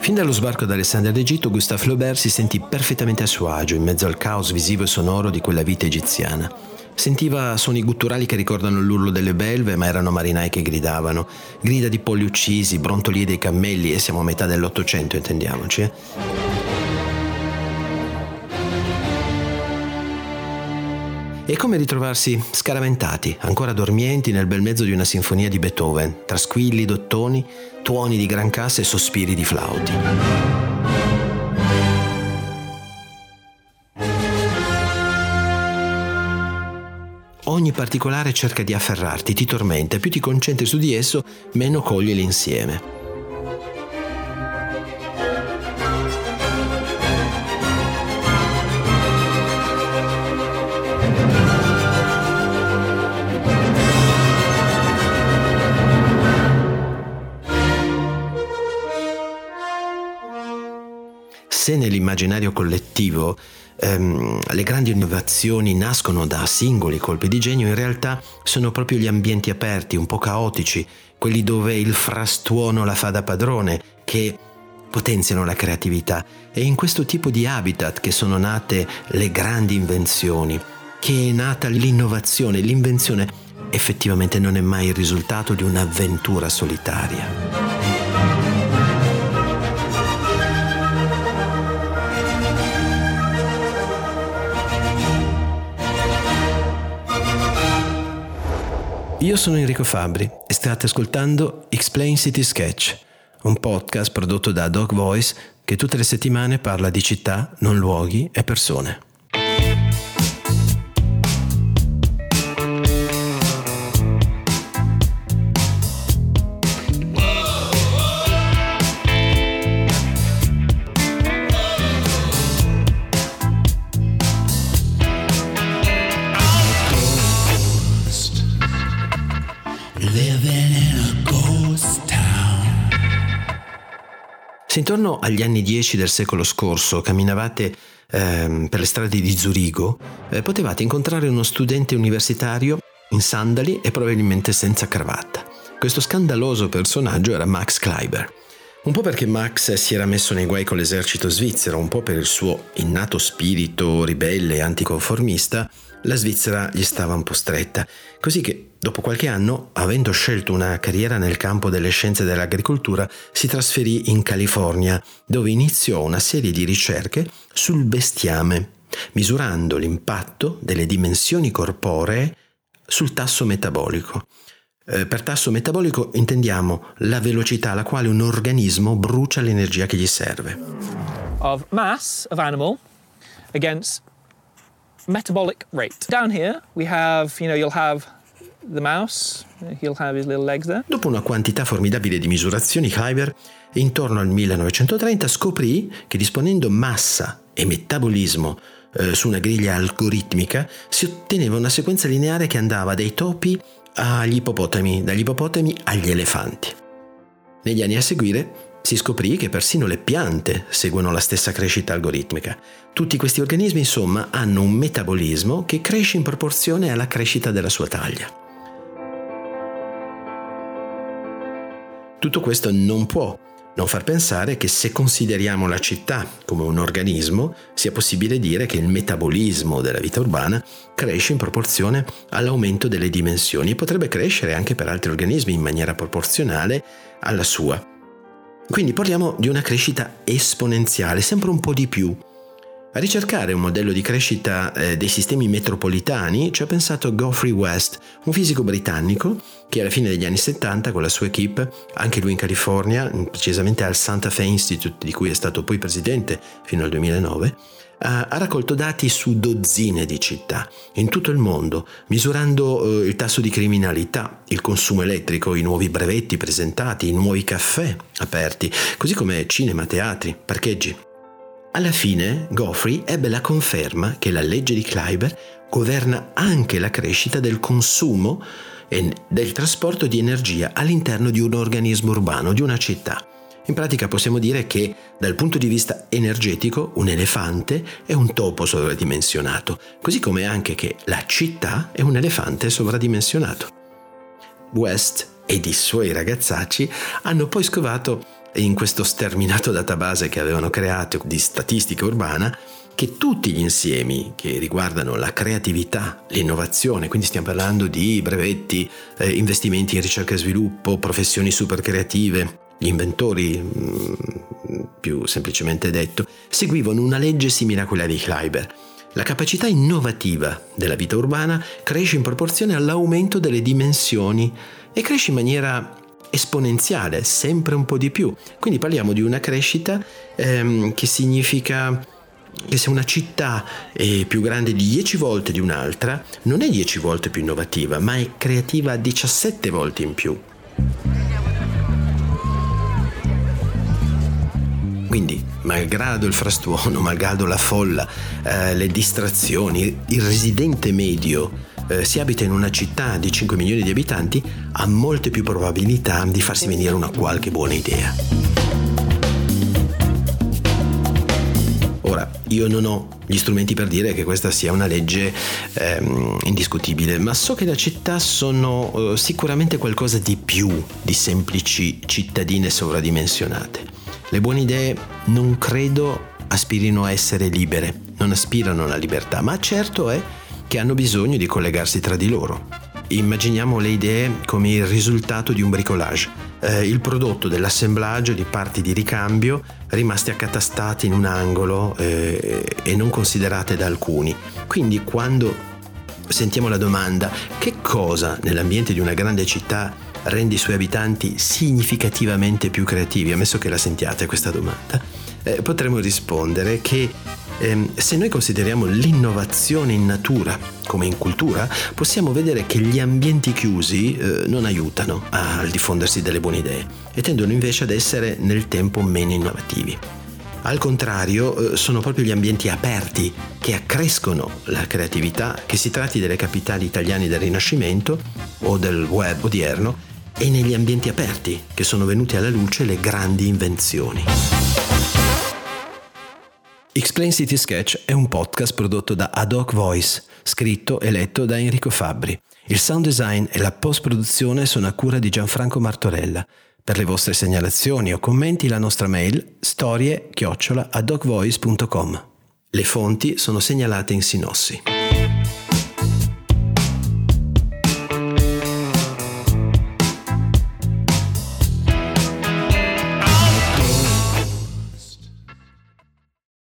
Fin dallo sbarco ad Alessandria d'Egitto, Gustave Flaubert si sentì perfettamente a suo agio in mezzo al caos visivo e sonoro di quella vita egiziana. Sentiva suoni gutturali che ricordano l'urlo delle belve, ma erano marinai che gridavano. Grida di polli uccisi, brontoli dei cammelli, e siamo a metà dell'Ottocento, intendiamoci. Eh? È come ritrovarsi scaraventati, ancora dormienti nel bel mezzo di una sinfonia di Beethoven, tra squilli d'ottoni, tuoni di gran cassa e sospiri di flauti. Ogni particolare cerca di afferrarti, ti tormenta, più ti concentri su di esso, meno cogli l'insieme. Se nell'immaginario collettivo ehm, le grandi innovazioni nascono da singoli colpi di genio, in realtà sono proprio gli ambienti aperti, un po' caotici, quelli dove il frastuono la fa da padrone, che potenziano la creatività. È in questo tipo di habitat che sono nate le grandi invenzioni, che è nata l'innovazione, l'invenzione effettivamente non è mai il risultato di un'avventura solitaria. Io sono Enrico Fabri e state ascoltando Explain City Sketch, un podcast prodotto da Dog Voice che tutte le settimane parla di città, non luoghi e persone. Se intorno agli anni 10 del secolo scorso camminavate eh, per le strade di Zurigo, eh, potevate incontrare uno studente universitario in sandali e probabilmente senza cravatta. Questo scandaloso personaggio era Max Kleiber. Un po' perché Max si era messo nei guai con l'esercito svizzero, un po' per il suo innato spirito ribelle e anticonformista, la Svizzera gli stava un po' stretta, così che dopo qualche anno, avendo scelto una carriera nel campo delle scienze dell'agricoltura, si trasferì in California, dove iniziò una serie di ricerche sul bestiame, misurando l'impatto delle dimensioni corporee sul tasso metabolico. Eh, per tasso metabolico intendiamo la velocità alla quale un organismo brucia l'energia che gli serve. Of mass of animal against metabolic rate. Down here we have, you know, you'll have the mouse, he'll have his little legs there. Dopo una quantità formidabile di misurazioni, Hyber, intorno al 1930, scoprì che disponendo massa e metabolismo eh, su una griglia algoritmica si otteneva una sequenza lineare che andava dai topi agli ippopotami, dagli ippopotami agli elefanti. Negli anni a seguire si scoprì che persino le piante seguono la stessa crescita algoritmica. Tutti questi organismi, insomma, hanno un metabolismo che cresce in proporzione alla crescita della sua taglia. Tutto questo non può non far pensare che se consideriamo la città come un organismo, sia possibile dire che il metabolismo della vita urbana cresce in proporzione all'aumento delle dimensioni e potrebbe crescere anche per altri organismi in maniera proporzionale alla sua. Quindi parliamo di una crescita esponenziale, sempre un po' di più. A ricercare un modello di crescita eh, dei sistemi metropolitani ci ha pensato Geoffrey West, un fisico britannico che alla fine degli anni 70 con la sua equipe, anche lui in California, precisamente al Santa Fe Institute, di cui è stato poi presidente fino al 2009, ha raccolto dati su dozzine di città in tutto il mondo, misurando eh, il tasso di criminalità, il consumo elettrico, i nuovi brevetti presentati, i nuovi caffè aperti, così come cinema, teatri, parcheggi. Alla fine Goffrey ebbe la conferma che la legge di Kleiber governa anche la crescita del consumo e del trasporto di energia all'interno di un organismo urbano, di una città. In pratica possiamo dire che dal punto di vista energetico un elefante è un topo sovradimensionato, così come anche che la città è un elefante sovradimensionato. West ed i suoi ragazzacci hanno poi scovato in questo sterminato database che avevano creato di statistica urbana che tutti gli insiemi che riguardano la creatività, l'innovazione, quindi stiamo parlando di brevetti, eh, investimenti in ricerca e sviluppo, professioni super creative, gli inventori, mm, più semplicemente detto, seguivano una legge simile a quella di Kleiber. La capacità innovativa della vita urbana cresce in proporzione all'aumento delle dimensioni e cresce in maniera esponenziale, sempre un po' di più. Quindi parliamo di una crescita ehm, che significa che se una città è più grande di 10 volte di un'altra, non è 10 volte più innovativa, ma è creativa 17 volte in più. Quindi, malgrado il frastuono, malgrado la folla, eh, le distrazioni, il residente medio eh, si abita in una città di 5 milioni di abitanti, ha molte più probabilità di farsi venire una qualche buona idea. Ora, io non ho gli strumenti per dire che questa sia una legge ehm, indiscutibile, ma so che le città sono eh, sicuramente qualcosa di più di semplici cittadine sovradimensionate. Le buone idee non credo aspirino a essere libere, non aspirano alla libertà, ma certo è che hanno bisogno di collegarsi tra di loro. Immaginiamo le idee come il risultato di un bricolage eh, il prodotto dell'assemblaggio di parti di ricambio rimaste accatastate in un angolo eh, e non considerate da alcuni. Quindi quando sentiamo la domanda che cosa nell'ambiente di una grande città rende i suoi abitanti significativamente più creativi, ammesso che la sentiate questa domanda, eh, potremmo rispondere che eh, se noi consideriamo l'innovazione in natura come in cultura, possiamo vedere che gli ambienti chiusi eh, non aiutano al diffondersi delle buone idee e tendono invece ad essere nel tempo meno innovativi. Al contrario, eh, sono proprio gli ambienti aperti che accrescono la creatività, che si tratti delle capitali italiane del Rinascimento o del web odierno, e negli ambienti aperti che sono venute alla luce le grandi invenzioni. Explain City Sketch è un podcast prodotto da Ad Hoc Voice, scritto e letto da Enrico Fabbri. Il sound design e la post-produzione sono a cura di Gianfranco Martorella. Per le vostre segnalazioni o commenti la nostra mail storie-adocvoice.com. Le fonti sono segnalate in sinossi.